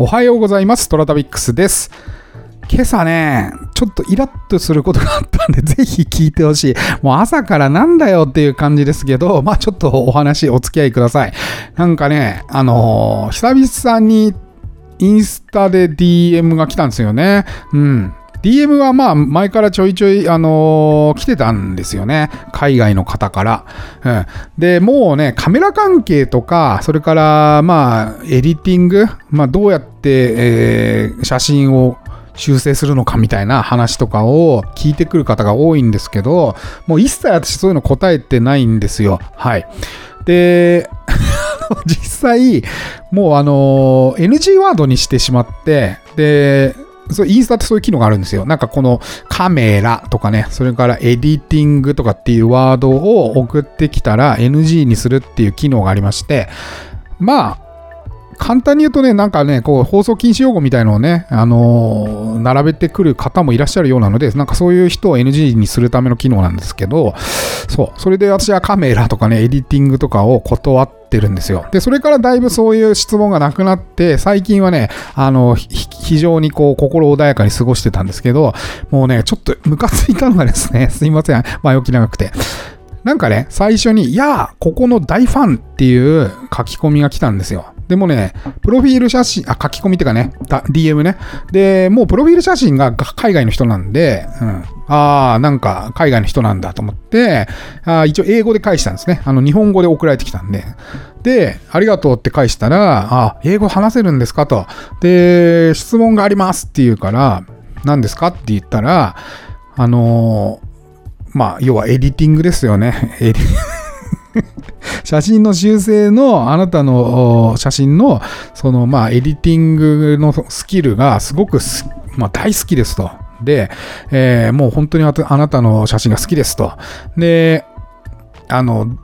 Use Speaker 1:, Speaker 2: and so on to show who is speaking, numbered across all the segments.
Speaker 1: おはようございます。トラタビックスです。今朝ね、ちょっとイラッとすることがあったんで、ぜひ聞いてほしい。もう朝からなんだよっていう感じですけど、まあちょっとお話お付き合いください。なんかね、あのー久々にインスタで DM が来たんですよね。うん。DM はまあ前からちょいちょい、あのー来てたんですよね。海外の方から。うん。で、もうね、カメラ関係とか、それからまあエディティング、まあどうやって、えー写真を修正するのかみたいな話とかを聞いてくる方が多いんですけど、もう一切私そういうの答えてないんですよ。はい。で、実際、もうあの、NG ワードにしてしまって、で、そうインスタってそういう機能があるんですよ。なんかこのカメラとかね、それからエディティングとかっていうワードを送ってきたら NG にするっていう機能がありまして、まあ、簡単に言うとね、なんかね、こう、放送禁止用語みたいのをね、あのー並べてくる方もいらっしゃるようなので、なんかそういう人を NG にするための機能なんですけど、そう、それで私はカメラとかね、エディティングとかを断ってるんですよ。で、それからだいぶそういう質問がなくなって、最近はね、あの、非常にこう、心穏やかに過ごしてたんですけど、もうね、ちょっとムカついたのがですね、すいません、前置き長くて。なんかね、最初に、いやー、ここの大ファンっていう書き込みが来たんですよ。でもね、プロフィール写真、あ、書き込みっていうかね、DM ね。で、もうプロフィール写真が海外の人なんで、うん。あー、なんか海外の人なんだと思って、あ一応英語で返したんですね。あの、日本語で送られてきたんで。で、ありがとうって返したら、あ、英語話せるんですかと。で、質問がありますって言うから、何ですかって言ったら、あのーまあ、要はエディティングですよね。エディ写真の修正の、あなたの写真の、その、まあ、エディティングのスキルがすごく、まあ、大好きですと。で、えーもう本当にあなたの写真が好きですと。で、あの、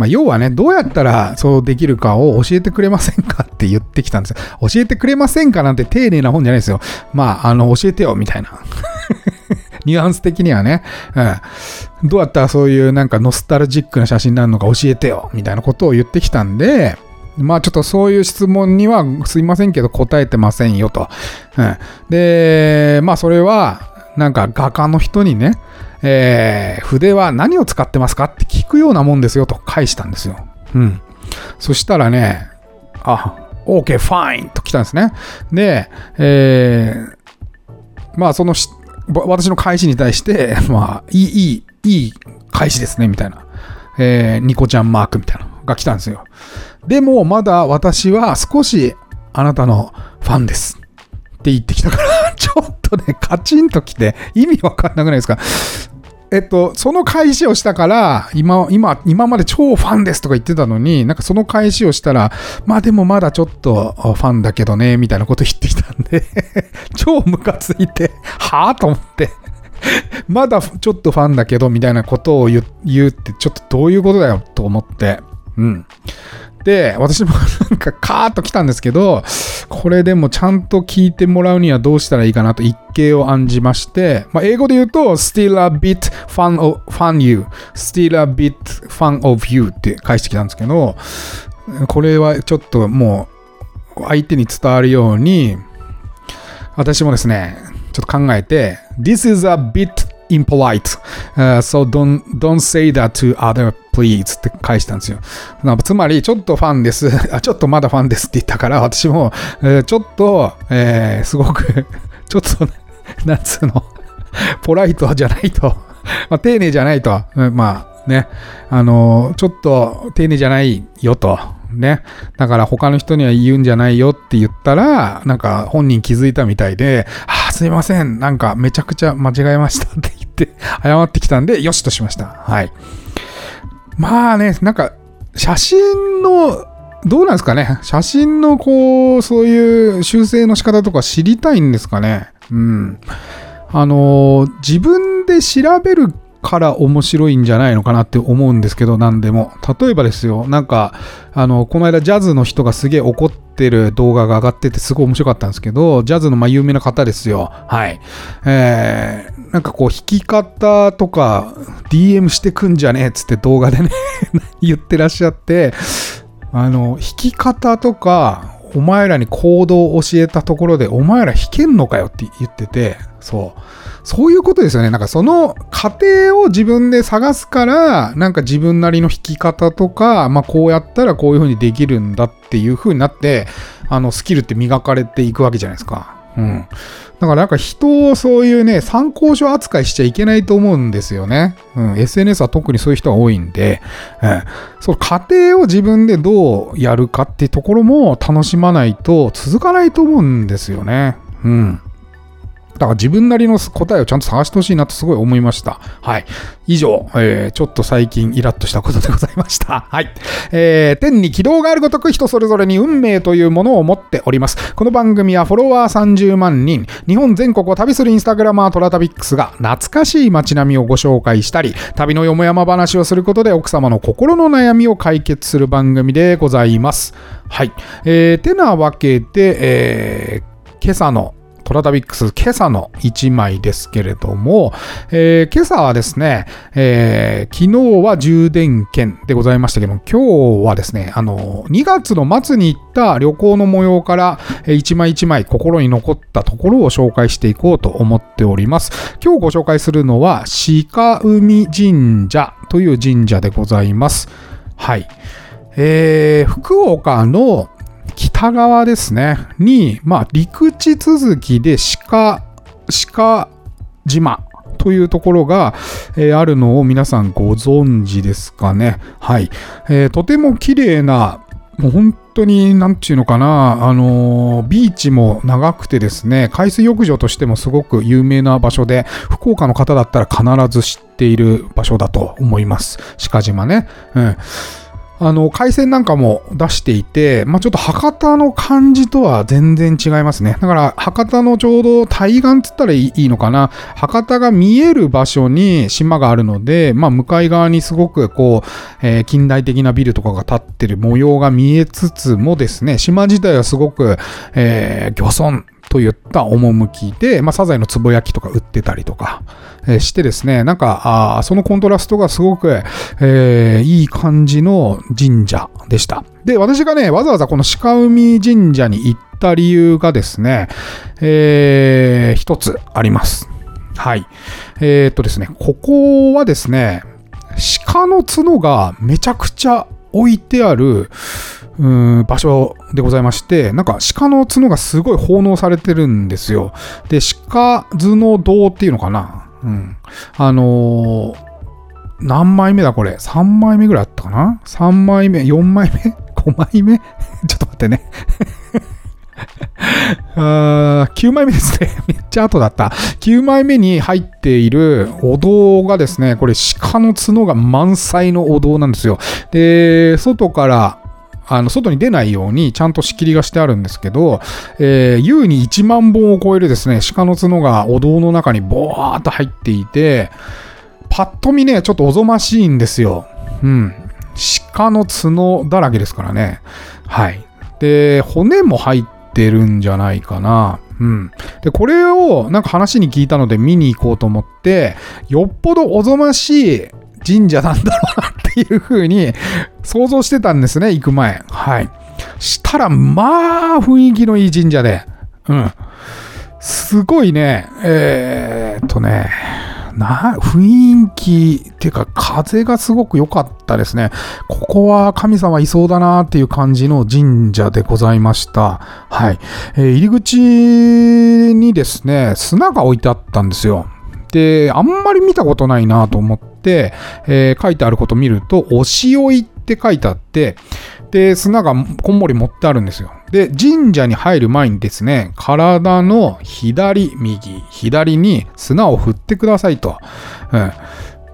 Speaker 1: まあ、要はね、どうやったらそうできるかを教えてくれませんかって言ってきたんですよ。教えてくれませんかなんて丁寧な本じゃないですよ。まあ、あの、教えてよ、みたいな。ニュアンス的にはね、うん。どうやったらそういうなんかノスタルジックな写真になるのか教えてよ、みたいなことを言ってきたんで、まあちょっとそういう質問にはすいませんけど答えてませんよと。うん、で、まあそれはなんか画家の人にね、えー筆は何を使ってますかって聞くようなもんですよと返したんですよ。うん。そしたらね、あ、OK, fine と来たんですね。で、えーまあその私の返しに対して、まあ、いい、いい、いい返しですね、みたいな。えーニコちゃんマークみたいなのが来たんですよ。でも、まだ私は少しあなたのファンです。って言ってきたから、ちょっとね、カチンときて意味わかんなくないですか？えっと、その返しをしたから、今、今、今まで超ファンですとか言ってたのに、なんかその返しをしたら、まあでもまだちょっとファンだけどね、みたいなこと言ってきたんで、超ムカついて、はぁと思って、まだちょっとファンだけど、みたいなことを言うって、ちょっとどういうことだよと思って、うん。で、私もなんかカーッと来たんですけど、これでもちゃんと聞いてもらうにはどうしたらいいかなと一計を案じまして、まあ、英語で言うと、still a bit fun of, fun you, still a bit fun of you って返してきたんですけど、これはちょっともう相手に伝わるように、私もですね、ちょっと考えて、This is a bit impolite、uh, so don't, don't say that to other please って返したんですよ。つまり、ちょっとファンです。あ、ちょっとまだファンですって言ったから、私も、えーちょっと、えーすごく、ちょっと、なんつうの、ポライトじゃないと、まあ、丁寧じゃないと、まあね、あのちょっと丁寧じゃないよと、ね。だから他の人には言うんじゃないよって言ったら、なんか本人気づいたみたいで、あ、すいません。なんかめちゃくちゃ間違えましたって、謝ってきたんで、よしとしました。はい。まあね、なんか、写真の、どうなんですかね。写真のこう、そういう修正の仕方とか知りたいんですかね。うん。あのー自分で調べるから面白いんじゃないのかなって思うんですけど、何でも。例えばですよ、なんか、あの、この間ジャズの人がすげえ怒ってる動画が上がっててすごい面白かったんですけど、ジャズのま有名な方ですよ。はい。えー、なんかこう弾き方とか DM してくんじゃねえっつって動画でね、言ってらっしゃって、あの、弾き方とかお前らに行動を教えたところで、お前ら弾けんのかよって言ってて、そう。そういうことですよね。なんかその過程を自分で探すから、なんか自分なりの弾き方とか、まあこうやったらこういう風にできるんだっていう風になって、あのスキルって磨かれていくわけじゃないですか。うん。だからなんか人をそういうね、参考書扱いしちゃいけないと思うんですよね。うん。SNS は特にそういう人が多いんで、うん。その過程を自分でどうやるかっていうところも楽しまないと続かないと思うんですよね。うん。だから自分なりの答えをちゃんと探してほしいなとすごい思いました。はい。以上、えー、ちょっと最近イラッとしたことでございました。はい。えー、天に軌道があるごとく人それぞれに運命というものを持っております。この番組はフォロワー30万人、日本全国を旅するインスタグラマートラタビックスが懐かしい街並みをご紹介したり、旅のよもやま話をすることで奥様の心の悩みを解決する番組でございます。はい。えー、てなわけで、えー、今朝のトラタビックス今朝の1枚ですけれども、えー、今朝はですね、えー、昨日は充電券でございましたけども、今日はですね、あの、2月の末に行った旅行の模様からえ、1枚1枚心に残ったところを紹介していこうと思っております。今日ご紹介するのは、鹿海神社という神社でございます。はい。えー、福岡の北側ですね、に、まあ、陸地続きで鹿、鹿島というところが、えー、あるのを皆さんご存知ですかね。はい。えー、とても綺麗な、もう本当に、なんていうのかな、あのー、ビーチも長くてですね、海水浴場としてもすごく有名な場所で、福岡の方だったら必ず知っている場所だと思います。鹿島ね。うん。あの、回線なんかも出していて、まあ、ちょっと博多の感じとは全然違いますね。だから、博多のちょうど対岸っつったらいいのかな。博多が見える場所に島があるので、まあ、向かい側にすごくこう、えー、近代的なビルとかが建ってる模様が見えつつもですね、島自体はすごく、えー、漁村といった趣で、まあ、サザエのつぼ焼きとか売ってたりとか、えー、してですね、なんか、あそのコントラストがすごく、えー、いい感じの神社でした。で、私がね、わざわざこの鹿海神社に行った理由がですね、えー、一つあります。はい。えー、っとですね、ここはですね、鹿の角がめちゃくちゃ置いてある、うん場所でございまして、なんか鹿の角がすごい奉納されてるんですよ。で、鹿頭の堂っていうのかな？うん。あのー、何枚目だこれ ?3 枚目ぐらいあったかな ?3 枚目 ?4 枚目 ?5 枚目？ちょっと待ってね あ9枚目ですね。めっちゃ後だった。9枚目に入っているお堂がですね、これ鹿の角が満載のお堂なんですよ。で、外からあの、外に出ないようにちゃんと仕切りがしてあるんですけど、えー、優に1万本を超えるですね、鹿の角がお堂の中にボワーっと入っていて、パッと見ね、ちょっとおぞましいんですよ。うん。鹿の角だらけですからね。はい。で、骨も入ってるんじゃないかな。うん。で、これをなんか話に聞いたので見に行こうと思って、よっぽどおぞましい神社なんだろうなっていう風に想像してたんですね、行く前。はい。したら、まあ、雰囲気のいい神社で。うん。すごいね、えー、っとね、な、雰囲気っていうか風がすごく良かったですね。ここは神様いそうだなっていう感じの神社でございました。はい。えー、入り口にですね、砂が置いてあったんですよ。で、あんまり見たことないなと思って、えー、書いてあること見ると、おしおいって書いてあって、で、砂がこんもり持ってあるんですよ。で、神社に入る前にですね、体の左、右、左に砂を振ってくださいと。うん、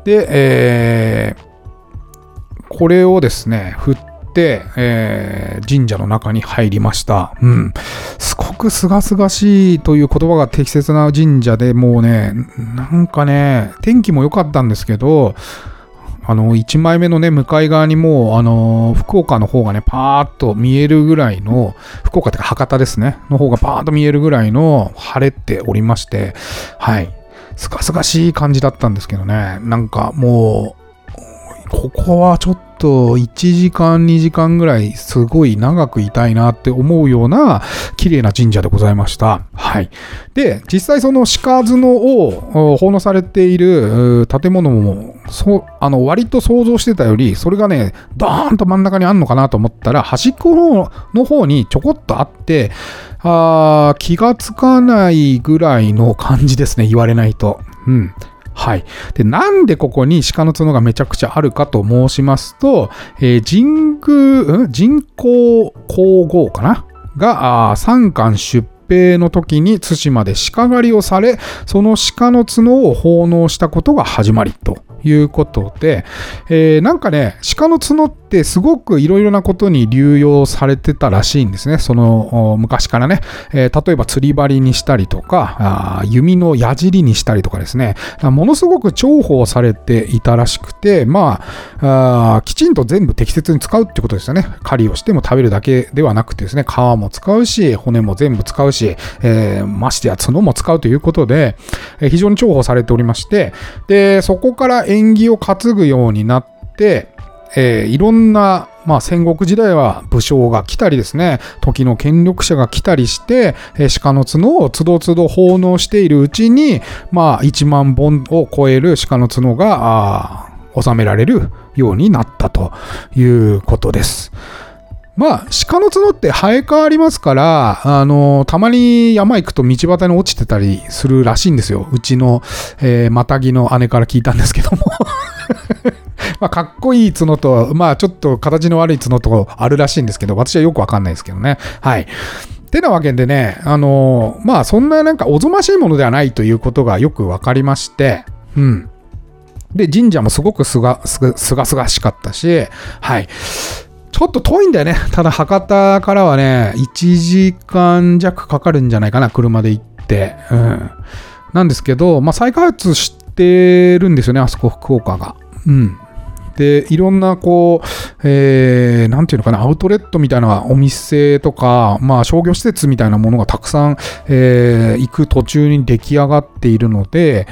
Speaker 1: で、えー、これをですね、振って、えー、神社の中に入りました。うん。すごく清々しいという言葉が適切な神社でもうね、なんかね、天気も良かったんですけど、あの、1枚目のね、向かい側にもう、あの、福岡の方がね、パーッと見えるぐらいの、福岡ってか博多ですね、の方がパーッと見えるぐらいの晴れておりまして、はい。すがすがしい感じだったんですけどね、なんかもう、ここはちょっと1時間2時間ぐらいすごい長くいたいなって思うような綺麗な神社でございました。はい。で、実際その鹿角を奉納されている建物も、そ、あの、割と想像してたより、それがね、ドーンと真ん中にあんのかなと思ったら、端っこの方にちょこっとあって、あ気がつかないぐらいの感じですね、言われないと。うん。はい。で、なんでここに鹿の角がめちゃくちゃあるかと申しますと、えー、神宮、人工皇后かな？が、三冠出兵の時に対馬で鹿狩りをされ、その鹿の角を奉納したことが始まりということで、えー、なんかね、鹿の角ってすごくいろいろなことに流用されてたらしいんですね。その昔からね、えー、例えば釣り針にしたりとか、弓の矢尻にしたりとかですね、ものすごく重宝されていたらしくて、まあきちんと全部適切に使うってことですよね。狩りをしても食べるだけではなくてですね、皮も使うし、骨も全部使うし、えー、ましてや角も使うということで、非常に重宝されておりまして、で、そこから縁起を担ぐようになって、えー、いろんな、まあ、戦国時代は武将が来たりですね、時の権力者が来たりして、えー、鹿の角をつどつど奉納しているうちに、まあ、1万本を超える鹿の角が収められるようになったということです。まあ、鹿の角って生え変わりますから、あの、たまに山行くと道端に落ちてたりするらしいんですよ。うちの、えー、またぎの姉から聞いたんですけども まあ、かっこいい角と、まあ、ちょっと形の悪い角とあるらしいんですけど、私はよくわかんないですけどね。はい。てなわけでね、あのまあ、そんななんかおぞましいものではないということがよくわかりまして、うん。で、神社もすごくすが、すがすがすがしかったし、はい。ちょっと遠いんだよね。ただ博多からはね、1時間弱かかるんじゃないかな、車で行って。うん。なんですけど、まあ、再開発してるんですよね、あそこ、福岡が。うん。で、いろんな、こう、えー、なんていうのかな、アウトレットみたいなお店とか、まあ、商業施設みたいなものがたくさん、えー、行く途中に出来上がっているので、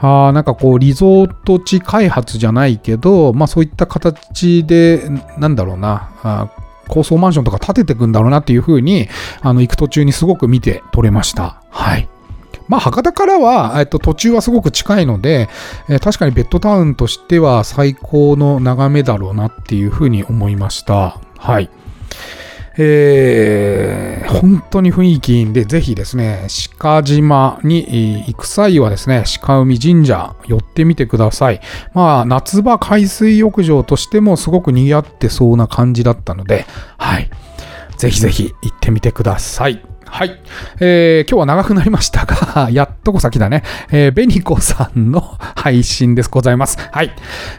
Speaker 1: あなんかこうリゾート地開発じゃないけど、まあそういった形で、なんだろうな、あ高層マンションとか建てていくんだろうなっていうふうに、あの、行く途中にすごく見て取れました。はい。まあ、博多からは、えっと、途中はすごく近いので、えー、確かにベッドタウンとしては最高の眺めだろうなっていうふうに思いました。はい。えー、本当に雰囲気いいんで、ぜひですね、鹿島に行く際はですね、鹿海神社寄ってみてください。まあ、夏場海水浴場としてもすごく賑わってそうな感じだったので、はい。ぜひぜひ行ってみてください。はい。えー、今日は長くなりましたが、やっとこ先だね。えー、ベニコさんの配信です。ございます。はい。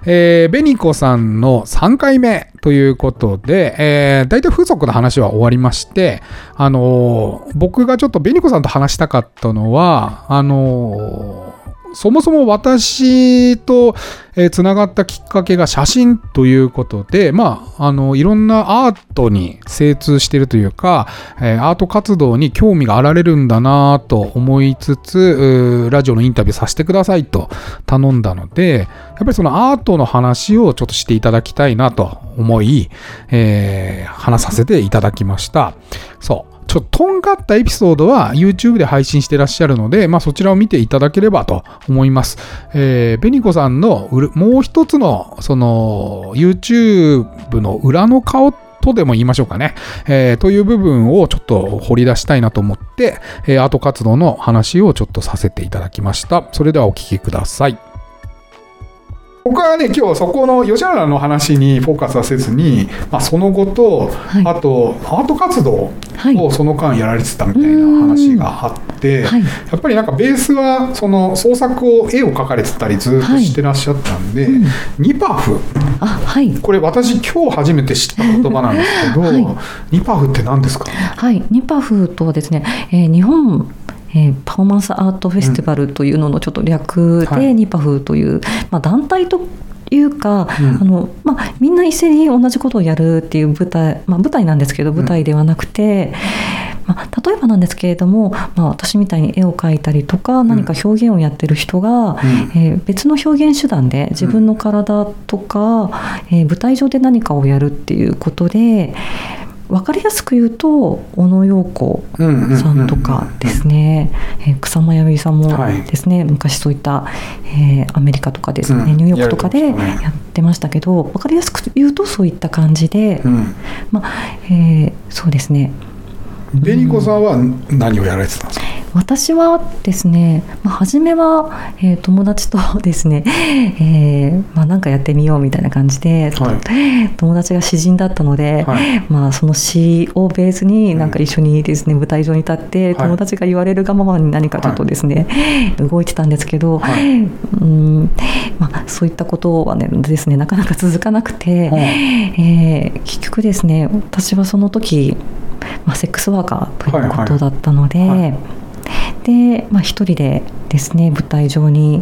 Speaker 1: えー、ベニコさんの3回目ということで、えー、大体風俗の話は終わりまして、あのー、僕がちょっとベニコさんと話したかったのは、あのーそもそも私と、つながったきっかけが写真ということで、まあ、あの、いろんなアートに精通してるというか、え、アート活動に興味があられるんだなと思いつつ、ラジオのインタビューさせてくださいと頼んだので、やっぱりそのアートの話をちょっとしていただきたいなと思い、えー、話させていただきました。そう。ちょっととんがったエピソードは YouTube で配信してらっしゃるので、まあ、そちらを見ていただければと思います。えー、ベニコさんのもう一つの、その、YouTube の裏の顔とでも言いましょうかね、えー、という部分をちょっと掘り出したいなと思って、えー、アート活動の話をちょっとさせていただきました。それではお聴きください。僕はね今日そこの吉原の話にフォーカスはせずに、まあ、その後と、はい、あとアート活動をその間やられてたみたいな話があって、はい、やっぱりなんかベースはその創作を絵を描かれてたりずっとしてらっしゃったんで、はい。うん、ニパフ。
Speaker 2: あ、はい、
Speaker 1: これ私今日初めて知った言葉なんですけど、ニパフって何ですか？
Speaker 2: はい。ニパフとはですね、えー、日本えー、パフォーマンスアートフェスティバルというののちょっと略で、ニパフという、まあ、団体というか、うん、あのまあ、みんな一斉に同じことをやるっていう舞台、まあ、舞台なんですけど舞台ではなくて、まあ、例えばなんですけれども、まあ、私みたいに絵を描いたりとか何か表現をやってる人が、
Speaker 1: うん。
Speaker 2: えー別の表現手段で自分の体とか、えー舞台上で何かをやるっていうことで分かりやすく言うと小野陽子さんとかですね、えー草間彌生さんも
Speaker 1: はい。
Speaker 2: ですね、昔そういった、えーアメリカとかですね、
Speaker 1: うん。
Speaker 2: ニューヨークとかで
Speaker 1: や
Speaker 2: ってましたけど分かりやすく言うとそういった感じで、
Speaker 1: うん。
Speaker 2: まあえーそうですね
Speaker 1: 紅子さんは何をやられてたんですか、
Speaker 2: 私はですね、まあ、初めは、えー友達とですね、えーまあ、なんかやってみようみたいな感じで、
Speaker 1: はい。
Speaker 2: 友達が詩人だったので、
Speaker 1: はい。
Speaker 2: まあ、その詩をベースになんか一緒にですね、舞台上に立って友達が言われるがままに何かちょっとですね、動いてたんですけど、
Speaker 1: はい。
Speaker 2: うんまあ、そういったことはねですねなかなか続かなくて、
Speaker 1: はい
Speaker 2: えー結局ですね私はその時、まあ、セックスワーカーということだったので、
Speaker 1: はいはい。は
Speaker 2: で、まあ、一人でですね舞台上に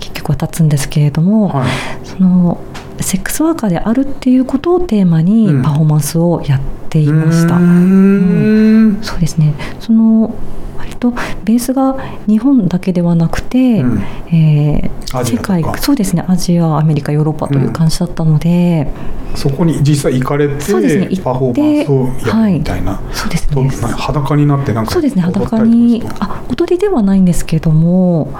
Speaker 2: 結局は立つんですけれども、
Speaker 1: はい。
Speaker 2: そのセックスワーカーであるっていうことをテーマに
Speaker 1: うん。
Speaker 2: パフォーマンスをやっていました。
Speaker 1: うーん。
Speaker 2: そうですね。その割とベースが日本だけではなくて、
Speaker 1: うん。
Speaker 2: えー
Speaker 1: アジアとか。
Speaker 2: 世界そうですねアジアアメリカヨーロッパという感じだったので、
Speaker 1: そこに実際行かれて
Speaker 2: そうですね
Speaker 1: パフォーマンスをやるみたいな、
Speaker 2: そうですね。
Speaker 1: 裸になってなんか
Speaker 2: そうですね裸
Speaker 1: か
Speaker 2: にあ踊りではないんですけども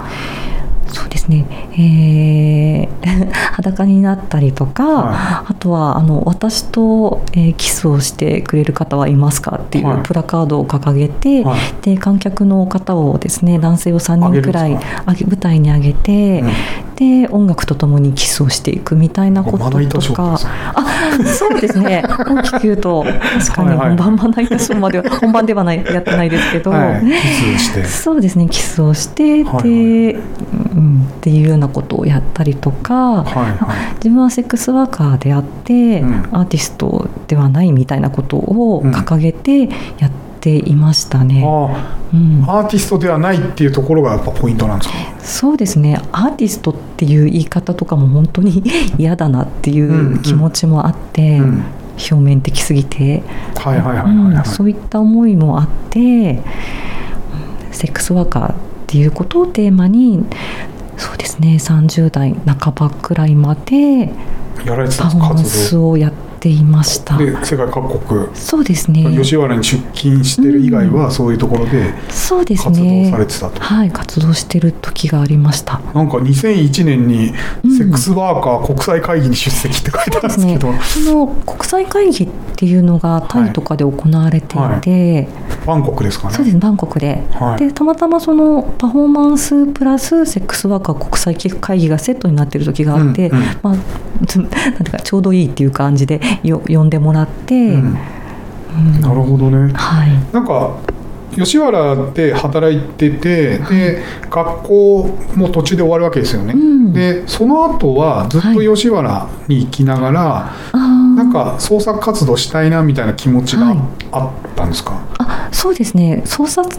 Speaker 2: そうですね、えー 裸になったりとか、
Speaker 1: は
Speaker 2: あとはあの私と、えーキスをしてくれる方はいますかってい
Speaker 1: はい。う
Speaker 2: プラカードを掲げて、
Speaker 1: はい。
Speaker 2: で観客の方をですね男性を3人くらい舞台に上げて、
Speaker 1: うん
Speaker 2: で音楽とともにキスをしていくみたいなこととか。あそうですね。大きく言うと確かに本番まな板ショーまでは本番ではないやってないですけど、
Speaker 1: はい、キスして。
Speaker 2: そうですね。キスをして、
Speaker 1: はいはい。
Speaker 2: で、うん、っていうようなことをやったりとか、
Speaker 1: はいはい。
Speaker 2: 自分はセックスワーカーであって、
Speaker 1: うん。
Speaker 2: アーティストではないみたいなことを
Speaker 1: うん。
Speaker 2: 掲げてやっていましたね。
Speaker 1: あ
Speaker 2: うん。
Speaker 1: あアーティストではないっていうところがやっぱポイントなんですか？
Speaker 2: そうですね。アーティストっていう言い方とかも本当に嫌だなってい
Speaker 1: んうん
Speaker 2: う気持ちもあって、
Speaker 1: うん。
Speaker 2: 表面的すぎて、そういった思いもあってうんセックスワーカーっていうことをテーマにそうですね30代半ばくらいまで
Speaker 1: やられてたんですか？活
Speaker 2: スをやっていました。
Speaker 1: 動で世界各国。
Speaker 2: そうですね。
Speaker 1: 吉原に出勤してる以外はそういうところで
Speaker 2: そうです
Speaker 1: 活動
Speaker 2: ね
Speaker 1: されてたと、
Speaker 2: はい活動してる時がありました。
Speaker 1: なんか2001年に
Speaker 2: うん。
Speaker 1: セックスワーカー国際会議に出席って書いてあるんですけど、
Speaker 2: その国際会議っていうのがタイとかで行われていて、
Speaker 1: バンコクですかね。
Speaker 2: そうですねバンコクで、
Speaker 1: はい。
Speaker 2: でたまたまそのパフォーマンスプラスセックスワーカー国際会議がセットになってる時があって、
Speaker 1: うんうん。
Speaker 2: まあつ なんていうかちょうどいいっていう感じでよ呼んでもらって、
Speaker 1: うん。
Speaker 2: うん。
Speaker 1: なるほどね。
Speaker 2: はい。
Speaker 1: なんか吉原で働いててで学校も途中で終わるわけですよね、
Speaker 2: うん。
Speaker 1: でその後はずっと吉原に行きながら、
Speaker 2: あー。
Speaker 1: なんか創作活動したいなみたいな気持ちが
Speaker 2: はい。
Speaker 1: あったんですか、
Speaker 2: あそうですね。創作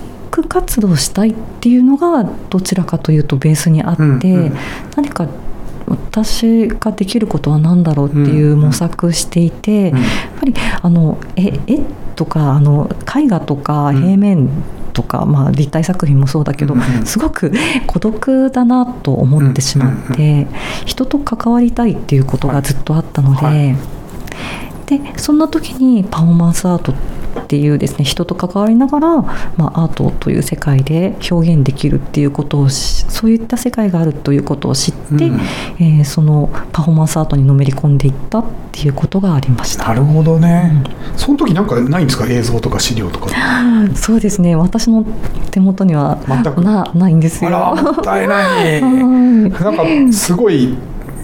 Speaker 2: 活動したいっていうのがどちらかというとベースにあって、
Speaker 1: うんうん。
Speaker 2: 何か私ができることは何だろうっていう模索していて、
Speaker 1: うん。
Speaker 2: やっぱりあの絵絵とかあの絵画とか
Speaker 1: うん。
Speaker 2: 平面とか、まあ、立体作品もそうだけど、
Speaker 1: うんうん。
Speaker 2: すごく孤独だなと思ってしまって、人と関わりたいっていうことがずっとあったので。
Speaker 1: はい。
Speaker 2: でそんな時にパフォーマンスアートっていうですね人と関わりながら、まあ、アートという世界で表現できるっていうことをしそういった世界があるということを知って、
Speaker 1: うん。
Speaker 2: えーそのパフォーマンスアートにのめり込んでいったっていうことがありました。
Speaker 1: なるほどね、その時なんかないんですか？映像とか資料とか
Speaker 2: そうですね。私の手元には
Speaker 1: 全く。
Speaker 2: なないんです
Speaker 1: あ
Speaker 2: よ。
Speaker 1: らもったいない。
Speaker 2: はい。
Speaker 1: なんかすごい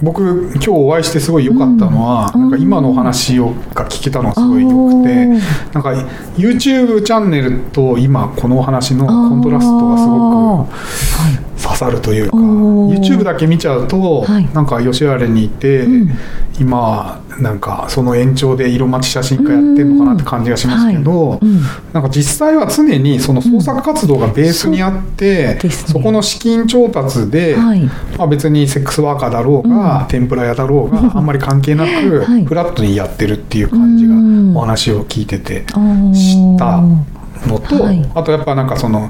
Speaker 1: 僕今日お会いしてすごい良かったのは、
Speaker 2: うん
Speaker 1: なんか今のお話をが聞けたのがすごい良くて、なんか YouTube チャンネルと今このお話のコントラストがすごく刺さるというか YouTube だけ見ちゃうと、
Speaker 2: はい。
Speaker 1: なんか吉原にいて、
Speaker 2: うん
Speaker 1: 今なんかその延長で色町写真家やってるのかなって感じがしますけど、
Speaker 2: はい。うん。
Speaker 1: なんか実際は常にその創作活動がベースにあって、
Speaker 2: そうですね。
Speaker 1: そこの資金調達で、
Speaker 2: はい。
Speaker 1: まあ、別にセックスワーカーだろうが、
Speaker 2: うん。
Speaker 1: 天ぷら屋だろうが、あんまり関係なく、
Speaker 2: はい。
Speaker 1: フラットにやってるっていう感じが
Speaker 2: うん。
Speaker 1: お話を聞いてて
Speaker 2: あー。
Speaker 1: 知ったのと、
Speaker 2: はい。
Speaker 1: あとやっぱなんかその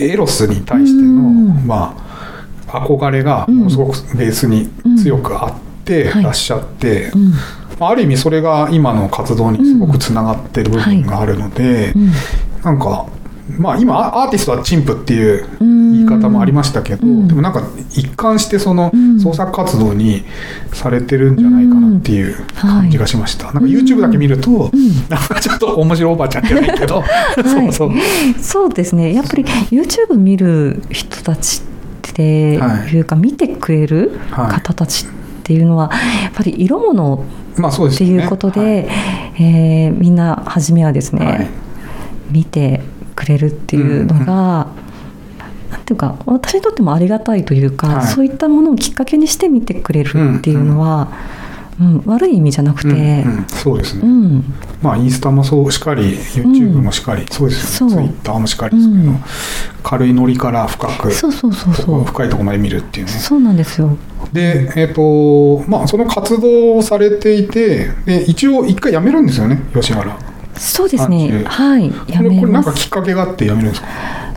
Speaker 1: エロスに対しての、
Speaker 2: うん。
Speaker 1: まあ憧れがものすごくベースに強くあって
Speaker 2: はい。
Speaker 1: らっしゃって、
Speaker 2: うん。
Speaker 1: まあある意味それが今の活動にすごくつながってる部分があるので、
Speaker 2: うん。
Speaker 1: なんかまあ今アーティストはチンプっていう
Speaker 2: うん
Speaker 1: 言い方もありましたけど、
Speaker 2: うん。
Speaker 1: でもなんか一貫してその
Speaker 2: うん。
Speaker 1: 創作活動にされてるんじゃないかなっていう感じがしました、なんか YouTube だけ見ると、
Speaker 2: ん。
Speaker 1: なんかちょっと面白いおばちゃんじゃないけど、そうそう。
Speaker 2: そうですね。やっぱり YouTube 見る人たちっていうか、見てくれる
Speaker 1: はい。
Speaker 2: 方たちっていうのはやっぱり色物っていうことで、
Speaker 1: はい。
Speaker 2: えーみんな初めはですね、
Speaker 1: はい。
Speaker 2: 見てくれるっていうのが、なんていうか私にとってもありがたいというか、
Speaker 1: はい。
Speaker 2: そういったものをきっかけにして見てくれるっていうのは、うん悪い意味じゃなくて、
Speaker 1: うんうんそうですね、
Speaker 2: うん。
Speaker 1: まあインスタもそうしかり YouTube もしかり、そうですよね。
Speaker 2: そう。
Speaker 1: Twitter もしかりですけど、
Speaker 2: うん。
Speaker 1: 軽いノリから深く
Speaker 2: そうそうそうそう。
Speaker 1: 深いところまで見るっていうね。
Speaker 2: そうなんですよ。
Speaker 1: でえっ、とまあその活動をされていてで一応一回辞めるんですよね吉原。
Speaker 2: そうですね。
Speaker 1: 30
Speaker 2: はいや
Speaker 1: これ
Speaker 2: め
Speaker 1: これなんかきっかけがあって辞めるんですか？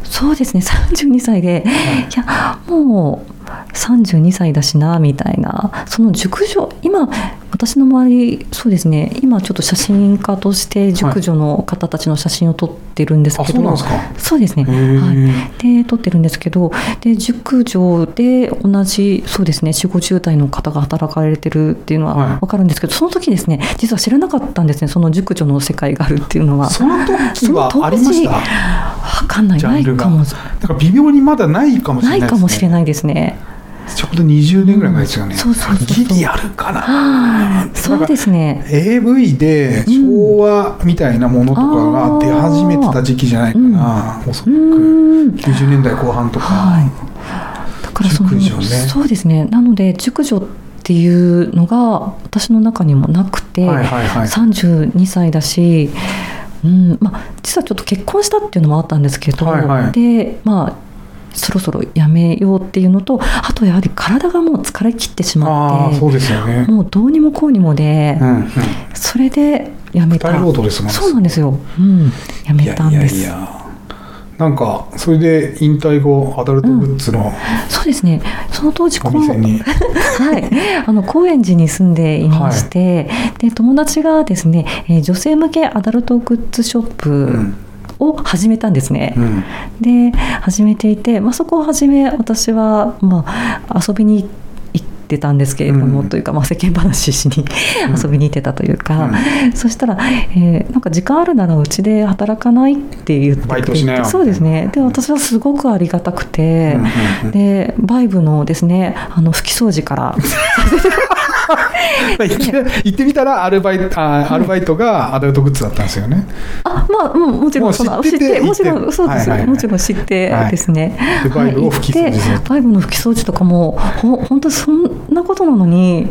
Speaker 2: そうですね。32歳で、い、やもう32歳だしなみたいな。その熟女今私の周りそうですね。今ちょっと写真家として熟女の方たちの写真を撮ってるんですけど、
Speaker 1: あそうなんですか？
Speaker 2: そうですね。はい。で撮ってるんですけど。で熟女で同じそうですね。4 5 0代の方が働かれてるっていうの
Speaker 1: はい。
Speaker 2: は分かるんですけど、その時ですね実は知らなかったんですね。その熟女の世界があるっていうのは。
Speaker 1: その時はありました？
Speaker 2: 分かんない。ないかも。
Speaker 1: だから微妙にまだないかもしれないです、ね、
Speaker 2: ないかもしれないですね。
Speaker 1: ちょうど20年ぐらい前ですよね、ギリあるかな。
Speaker 2: はあそうですね。
Speaker 1: AV で昭和みたいなものとかが出始めてた時期じゃないかな、おそうらく。
Speaker 2: ん。
Speaker 1: 90年代後半とか、
Speaker 2: はい。だからそのそうですね。なので熟女っていうのが私の中にもなくて、
Speaker 1: はいはいはい。
Speaker 2: 32歳だし。うん。まあ、実はちょっと結婚したっていうのもあったんですけど、
Speaker 1: はいはい。
Speaker 2: でまあそろそろやめようっていうのとあとやはり体がもう疲れ切ってしまって
Speaker 1: そうですよね。
Speaker 2: もうどうにもこうにもで、
Speaker 1: うんうん。
Speaker 2: それでやめた。そうなんですよ、うん、やめたんです。
Speaker 1: いやいやなんかそれで引退後アダルトグッズの
Speaker 2: そうですね。その当時
Speaker 1: お店に、
Speaker 2: はい、あの高円寺に住んでいまして、で友達がですね、えー女性向けアダルトグッズショッ
Speaker 1: う
Speaker 2: プ
Speaker 1: ん
Speaker 2: を始めたんですね。
Speaker 1: うん。
Speaker 2: で始めていて、まあ、そこを始め私は、まあ、遊びに行ってたんですけれども、
Speaker 1: うん。
Speaker 2: というか、まあ、世間話しに
Speaker 1: うん。
Speaker 2: 遊びに行ってたというか、そしたら、えーなんか時間あるならうちで働かないって言ってくれてそうですね。で私はすごくありがたくて。
Speaker 1: うんうんうん
Speaker 2: でバイブのですねあの拭き掃除から
Speaker 1: 行ってみたらアルバイトあアルバイトがアダルトグッズだったんですよね。
Speaker 2: あまあももちろんその
Speaker 1: 知ってて
Speaker 2: もちろんそうです、
Speaker 1: はい。はいはい。
Speaker 2: もちろん知ってですね、
Speaker 1: でバイブを拭き掃除
Speaker 2: バイブの拭き掃除とかもほ本当そんなことなのに、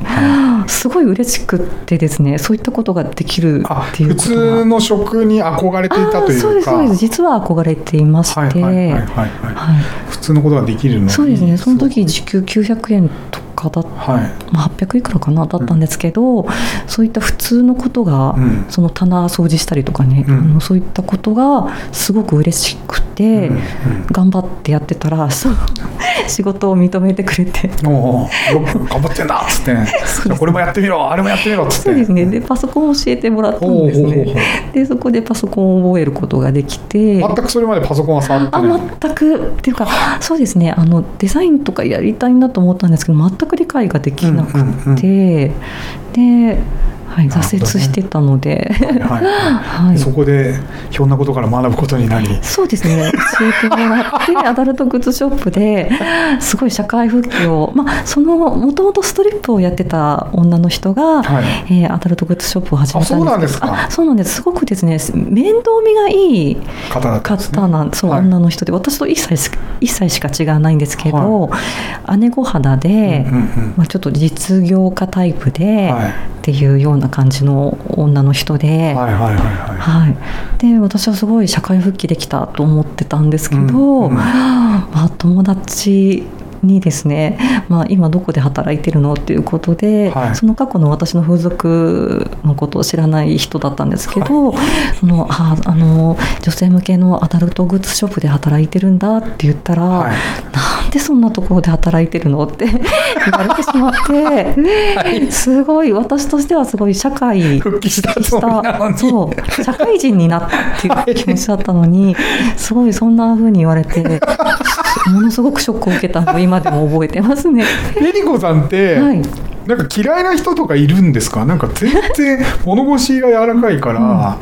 Speaker 2: すごい嬉しくってですねそういったことができる
Speaker 1: あ
Speaker 2: っていう
Speaker 1: 普通の職に憧れていたという
Speaker 2: そうですそうです。実は憧れていまして、
Speaker 1: 普通のことができるのに。
Speaker 2: そうですね。その時時給900円とかだっ
Speaker 1: はい。
Speaker 2: まあ、800いくらかなだったんですけど、そういった普通のことが、
Speaker 1: うん。
Speaker 2: その棚掃除したりとかね、
Speaker 1: うん。
Speaker 2: あのそういったことがすごく嬉しくて、
Speaker 1: うん。うん。
Speaker 2: 頑張ってやってたら その仕事を認めてくれて。
Speaker 1: お頑張ってんだっつって。じゃあこれもやってみろあれもやってみろっつって。
Speaker 2: そうですね。でパソコンを教えてもらったんですね。でそこでパソコンを覚えることができて。
Speaker 1: 全くそれまでパソコンは触って
Speaker 2: あ
Speaker 1: ない
Speaker 2: 全く。っていうかそうですね。あのデザインとかやりたいなと思ったんですけど全く理解ができなくて、で、はい、挫折してたので、
Speaker 1: はい。そこでひょんなことから学ぶことになり。
Speaker 2: そうですね。教えてもらってアダルトグッズショップですごい社会復帰を、まあ、そのもともとストリップをやってた女の人が、
Speaker 1: はい。
Speaker 2: えーアダルトグッズショップを始めたんです。
Speaker 1: そうなんですか？
Speaker 2: あそうなんです。すごくですね面倒見がいい
Speaker 1: 方だったんですね
Speaker 2: そう、
Speaker 1: はい
Speaker 2: 女の人で私と一切し一切しか違わないんですけど、姉御肌で、
Speaker 1: うんうん。
Speaker 2: まあ、ちょっと実業家タイプで、
Speaker 1: はい。
Speaker 2: っていうような感じの女の人で私はすごい社会復帰できたと思ってたんですけど、
Speaker 1: うんうん。
Speaker 2: まあ、友達にですね、まあ、今どこで働いてるのっていうことで、
Speaker 1: はい。
Speaker 2: その過去の私の風俗のことを知らない人だったんですけど、そのああの女性向けのアダルトグッズショップで働いてるんだって言ったら、
Speaker 1: はい。
Speaker 2: なんでそんなところで働いてるのって 言われてしまって、すごい私としてはすごい社会
Speaker 1: 復帰した
Speaker 2: そう社会人になったっていう気持ちだったのに、すごいそんな風に言われて ものすごくショックを受けたのを今でも覚えてますね。
Speaker 1: えりこさんって、
Speaker 2: はい。
Speaker 1: なんか嫌いな人とかいるんですか？なんか全然物腰が柔らかいから、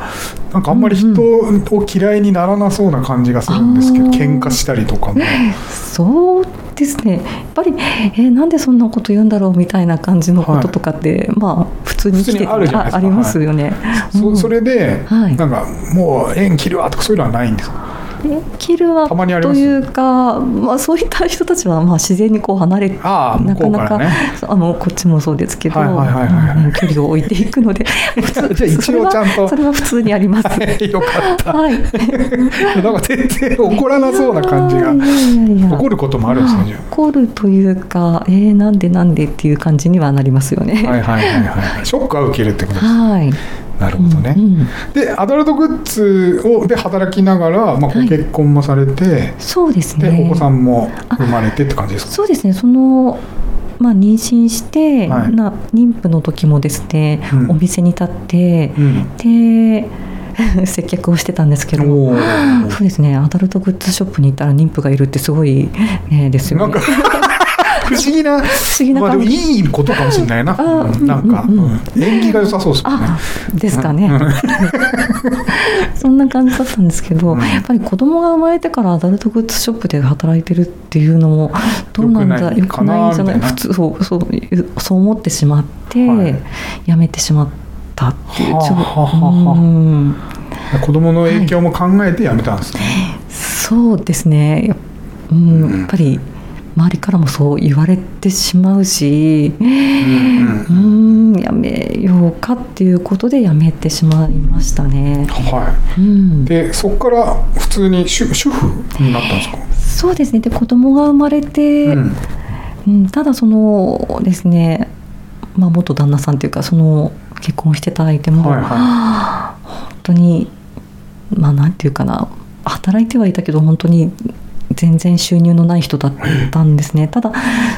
Speaker 1: なんかあんまり人を嫌いにならなそうな感じがするんですけど、
Speaker 2: あー
Speaker 1: 喧嘩したりとかも。
Speaker 2: そうですね。やっぱり、えーなんでそんなこと言うんだろうみたいな感じのこととかって、まあ普通に生きて
Speaker 1: あるじゃないですか。
Speaker 2: ありますよね。うん
Speaker 1: そそれで、
Speaker 2: はい。
Speaker 1: なんかもう縁切るわとかそういうのはないんですか？
Speaker 2: えキルは
Speaker 1: たまにあります。
Speaker 2: というか、まあ、そういった人たちはまあ自然にこう離れ
Speaker 1: あ
Speaker 2: なかなか、あのこっちもそうですけど、
Speaker 1: はいはいはいはい
Speaker 2: うん距離を置いていくので 普通
Speaker 1: 一応ちゃんと。
Speaker 2: それは普通にあります。
Speaker 1: よかった。
Speaker 2: はい。
Speaker 1: なんか全然怒らなそうな感じが
Speaker 2: いやいやいや
Speaker 1: 怒ることもあるんですねじゃ
Speaker 2: 怒るというか、えー、なんでなんでっていう感じにはなりますよね。
Speaker 1: あはいはいはいはい。ショックは受けるってことです。
Speaker 2: はい。
Speaker 1: なるほどね、
Speaker 2: うんうん
Speaker 1: でアダルトグッズをで働きながら、まあ、ご
Speaker 2: はい
Speaker 1: 結婚もされて、
Speaker 2: そうですね。
Speaker 1: でお子さんも生まれてって感じですか？
Speaker 2: そうですね。そのまあ妊娠して、
Speaker 1: はい
Speaker 2: な妊婦の時もですね、
Speaker 1: うん
Speaker 2: お店に立って、
Speaker 1: うん
Speaker 2: で 接客をしてたんですけど。そうですね。アダルトグッズショップに行ったら妊婦がいるってすごい、ね、ですよね
Speaker 1: なんか。不思議な
Speaker 2: 不思議な
Speaker 1: まあ。いいことかもしれないな、うん。なんか、縁起が良さそうですよね。
Speaker 2: あですかね。そんな感じだったんですけど、
Speaker 1: うん。
Speaker 2: やっぱり子供が生まれてからアダルトグッズショップで働いてるっていうのもどうなんだよくないんじゃない？普通そうそうそう思ってしまって、
Speaker 1: はい。
Speaker 2: 辞めてしまったっていう
Speaker 1: はあ
Speaker 2: ちょ
Speaker 1: はあ子供の影響も考えて辞めたんですね、
Speaker 2: そうですね。うん。やっぱり周りからもそう言われてしまうし
Speaker 1: うん
Speaker 2: やめようかっていうことでやめてしまいましたね。
Speaker 1: は
Speaker 2: うん。
Speaker 1: い、でそこから普通に主主婦になったんですか、
Speaker 2: そうですね。で子供が生まれて、
Speaker 1: うん。
Speaker 2: うんただそのですね、まあ、元旦那さんというかその結婚してた相手も、
Speaker 1: はいはい。
Speaker 2: 本当にまあなんていうかな働いてはいたけど本当に全然収入のない人だったんですね。ただ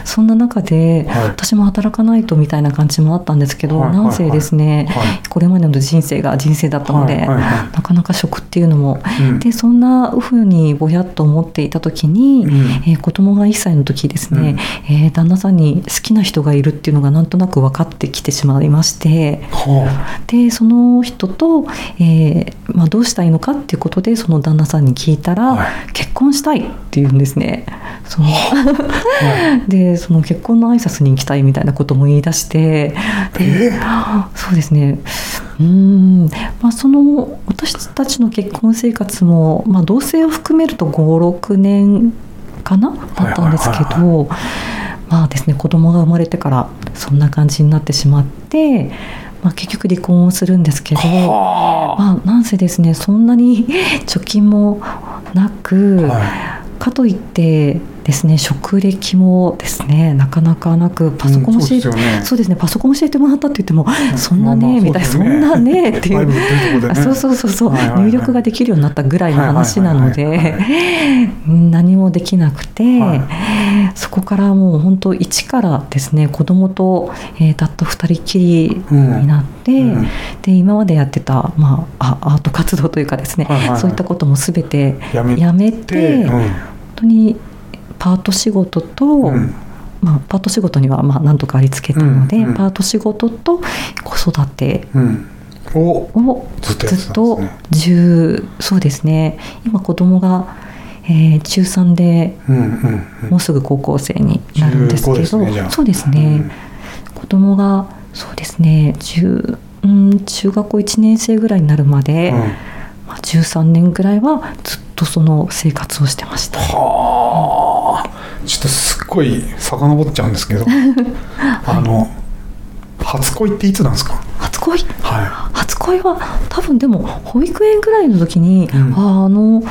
Speaker 2: そんな中で、
Speaker 1: はい。
Speaker 2: 私も働かないとみたいな感じもあったんですけど、
Speaker 1: はい。
Speaker 2: なんせですね、
Speaker 1: はい。
Speaker 2: これまでの人生が人生だったので、なかなか食っていうのも
Speaker 1: うん。
Speaker 2: でそんなふうにぼやっと思っていた時に、
Speaker 1: うん。
Speaker 2: えー子供が1歳の時ですね、えー旦那さんに好きな人がいるっていうのがなんとなく分かってきてしまいまして
Speaker 1: は
Speaker 2: でその人と、えーまあ、どうしたいのかっていうことでその旦那さんに聞いたら、
Speaker 1: はい。
Speaker 2: 結婚したいって言うんですね。そのでその結婚の挨拶に行きたいみたいなことも言い出してで
Speaker 1: え
Speaker 2: そうですね。うーん、まあ、その私たちの結婚生活も、まあ、同棲を含めると56年かな？だったんですけ
Speaker 1: はい
Speaker 2: どまあですね子供が生まれてからそんな感じになってしまって、まあ、結局離婚をするんですけど。
Speaker 1: は
Speaker 2: まあ、なんせですねそんなに 貯金もなく、
Speaker 1: あは
Speaker 2: かといってですね職歴もですねなかなかなくパソコン
Speaker 1: うん
Speaker 2: 教えて、
Speaker 1: そうですよね。
Speaker 2: そうですねパソコン教えてもらったって言っても、そんなね、みたいなそ
Speaker 1: ん
Speaker 2: なねっていう。そうそうそうそう、入力ができるようになったぐらいの話なので何もできなくて、
Speaker 1: はい。
Speaker 2: そこからもう本当一からですね子供と、えーたった二人きりになって、
Speaker 1: うん。
Speaker 2: で今までやってた、まあ、あアート活動というかですね、そういったことも全て
Speaker 1: やめ
Speaker 2: て、当にパート仕事と、
Speaker 1: うん。
Speaker 2: まあ、パート仕事にはまあなんとかありつけたので、
Speaker 1: うんうん。
Speaker 2: パート仕事と子育てを
Speaker 1: ずっとやってたんです
Speaker 2: ずっと
Speaker 1: ね
Speaker 2: 10そうですね。今子供が、えー中3で
Speaker 1: うんうんうん。
Speaker 2: もうすぐ高校生になるんですけ
Speaker 1: 15
Speaker 2: ど、
Speaker 1: ですね
Speaker 2: そうですね、子供がそうですね10うん中学校1年生ぐらいになるまで、
Speaker 1: うん。
Speaker 2: まあ、13年ぐらいはずっとその生活をしてました。
Speaker 1: はあ。ちょっとすっごい遡っちゃうんですけど。あの初恋っていつなんですか？
Speaker 2: 初恋？
Speaker 1: は
Speaker 2: 初恋は多分でも保育園ぐらいの時に、
Speaker 1: うん。
Speaker 2: ああの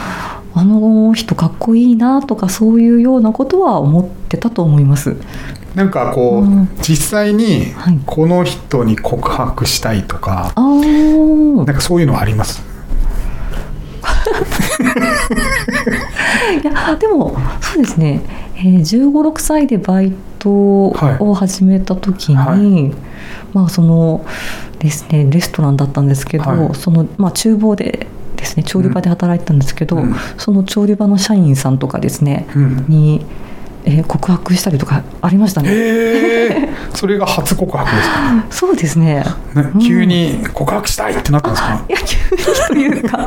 Speaker 2: あの人かっこいいなとかそういうようなことは思ってたと思います。
Speaker 1: なんかこう、
Speaker 2: うん。
Speaker 1: 実際に
Speaker 2: はい。
Speaker 1: この人に告白したいとか、
Speaker 2: あー。
Speaker 1: なんかそういうのはあります？
Speaker 2: いやでもそうですね、えー、1 5 6歳でバイトを始めた時に、
Speaker 1: はい。
Speaker 2: まあそのですねレストランだったんですけど、
Speaker 1: はい。
Speaker 2: そのまあ厨房でですね調理場で働いてたんですけど、
Speaker 1: うん。
Speaker 2: その調理場の社員さんとかですね、
Speaker 1: うん。
Speaker 2: に、えー告白したりとかありましたね。
Speaker 1: それが初告白ですか、
Speaker 2: そうですね。
Speaker 1: ね
Speaker 2: うん。
Speaker 1: 急に告白したいってなったんですか、
Speaker 2: いや急にというか。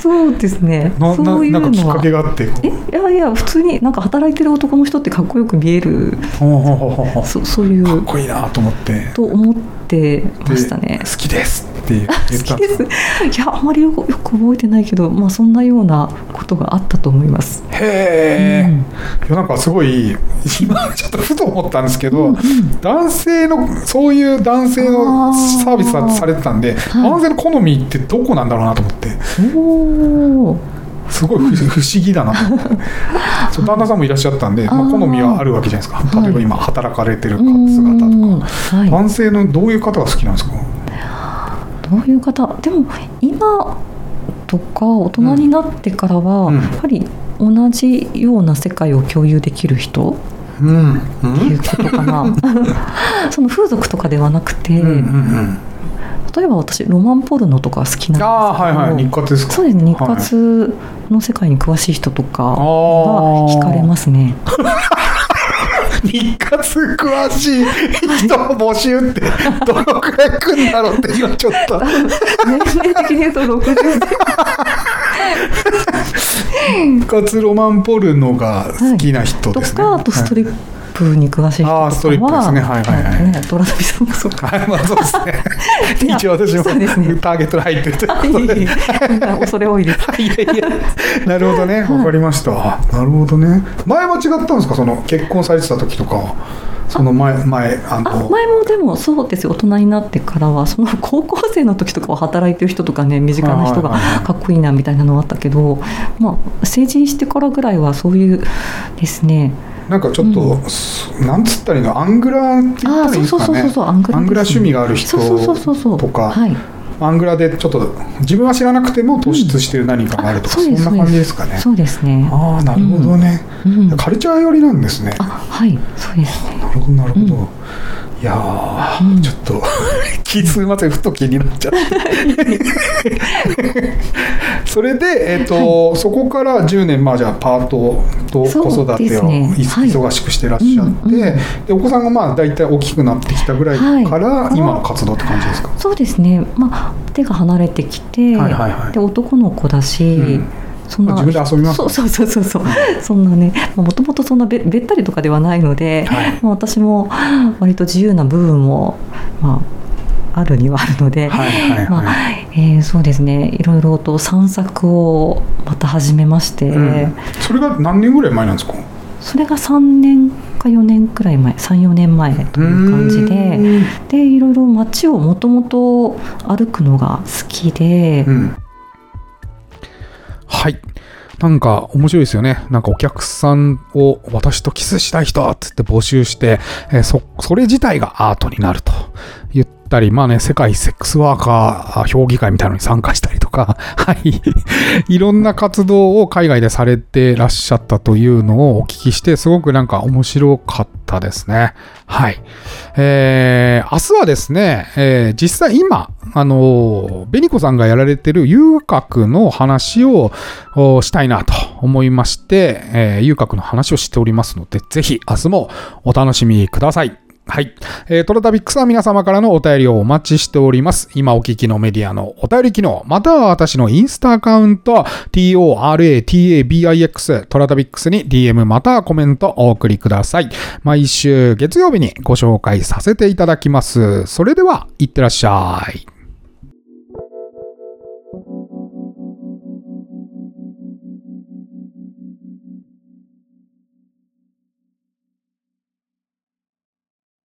Speaker 2: そうですね。そういう
Speaker 1: なんかきっか
Speaker 2: のは
Speaker 1: けがあって？
Speaker 2: えいやいや普通になんか働いてる男の人ってかっこよく見える。そそういう。
Speaker 1: かっこいいなと思って。
Speaker 2: と思ってましたね。
Speaker 1: で。好きですって言ったんで
Speaker 2: 好きです。す。いやあまりよくよく覚えてないけど、まあそんなようなことがあったと思います。
Speaker 1: へえ、
Speaker 2: うん
Speaker 1: なんかすごい今ちょっとふと思ったんですけど、男性のそういう男性のサービスさされてたんで、
Speaker 2: はい。
Speaker 1: 男性の好みってどこなんだろうなと思って。すごい不不思議だな旦那さんもいらっしゃったんで、まあ、好みはあるわけじゃないですか。
Speaker 2: はい。
Speaker 1: 例えば今働かれてる姿
Speaker 2: うん
Speaker 1: とか、
Speaker 2: はい。
Speaker 1: 男性のどういう方が好きなんですか？
Speaker 2: どういう方？でも今とか大人になってからは、
Speaker 1: うん。
Speaker 2: やっぱり同じような世界を共有できる人？
Speaker 1: うん。
Speaker 2: っていうことかな。その風俗とかではなくて、
Speaker 1: うんうんうん。
Speaker 2: 例えば私ロマンポルノとか好きなんですけど。
Speaker 1: ああはいはい。日活ですか？
Speaker 2: そうですね。日
Speaker 1: はい。
Speaker 2: 活の世界に詳しい人とか
Speaker 1: あ
Speaker 2: が
Speaker 1: ー。
Speaker 2: 惹かれますね。
Speaker 1: 日活詳しい人を募集って どのくらい来るんだろうって今ちょっと。
Speaker 2: 年齢的に言うと60
Speaker 1: 日活ロマンポルノが好きな人
Speaker 2: と
Speaker 1: ですね、
Speaker 2: かあとストリップに詳しい人とかは、
Speaker 1: あーストリップですね。はいはいはい。
Speaker 2: ねトラタビさんもそうか。
Speaker 1: はい、まあそうですね。一応私もターゲットに入ってるということで。
Speaker 2: 恐れ多いです。
Speaker 1: いやいやなるほどね。わかりました、あなるほどね。前は違ったんですか？その結婚されてた時とか。その前前あ
Speaker 2: あ
Speaker 1: の
Speaker 2: 前もでもそうですよ。大人になってからはその高校生の時とかは働いてる人とかね身近な人がかっこいいなみたいなのはあったけど、まあ、成人してからぐらいはそういうですね
Speaker 1: なんかちょっと、すなんつったらいいの？アングラーって言ったらいい
Speaker 2: そうそうそう
Speaker 1: ですかね
Speaker 2: そうアングラ
Speaker 1: 趣味がある人
Speaker 2: そうそうそうそう
Speaker 1: とか
Speaker 2: はい。
Speaker 1: アングラでちょっと自分は知らなくても突出してる何かがあるとか、
Speaker 2: そうです
Speaker 1: そんな感じですかね。
Speaker 2: そうですね。
Speaker 1: ああなるほどね、
Speaker 2: うん。
Speaker 1: カルチャー寄りなんですね。
Speaker 2: あはいそうですね。
Speaker 1: なるほどなるほど、
Speaker 2: うん
Speaker 1: いやー、
Speaker 2: うん
Speaker 1: ちょっと 気すみませんふと気になっちゃって。それで、えっとそこから10年まあじゃあパートと子育てを忙しくしてらっしゃって、
Speaker 2: うんうん
Speaker 1: でお子さんがまあ大体大きくなってきたぐらいから、
Speaker 2: はい。
Speaker 1: 今の活動って感じですか、
Speaker 2: そうですね。まあ手が離れてきて、
Speaker 1: はいはいはい。
Speaker 2: で男の子だし、
Speaker 1: うん
Speaker 2: そんな
Speaker 1: まあ自分で遊びます
Speaker 2: そうそうそうそう。そんなねもともとそんなべべったりとかではないので、
Speaker 1: はい。
Speaker 2: まあ私も割と自由な部分もまああるにはあるので、そうですね。いろいろと散策をまた始めまして、
Speaker 1: うん。それが何年ぐらい前なんですか？
Speaker 2: それが3年か4年くらい前34年前という感じで。
Speaker 1: うん。
Speaker 2: でいろいろ街をもともと歩くのが好きで、
Speaker 1: うんはい。なんか面白いですよね。なんかお客さんを私とキスしたい人っつって募集して、えーそ、それ自体がアートになるといったり、まあね、世界セックスワーカー評議会みたいなのに参加したりとか、はい。いろんな活動を海外でされてらっしゃったというのをお聞きして、すごくなんか面白かったですね。はい。えー、明日はですね、えー実際今、あのー、ベニコさんがやられてる遊郭の話をしたいなと思いまして、えー遊郭の話をしておりますので、ぜひ明日もお楽しみください。はい。えートラタビックスは皆様からのお便りをお待ちしております。今お聞きのメディアのお便り機能、または私のインスタアカウント、TORATABIX トラタビックスに DM またはコメントお送りください。毎週月曜日にご紹介させていただきます。それでは、いってらっしゃい。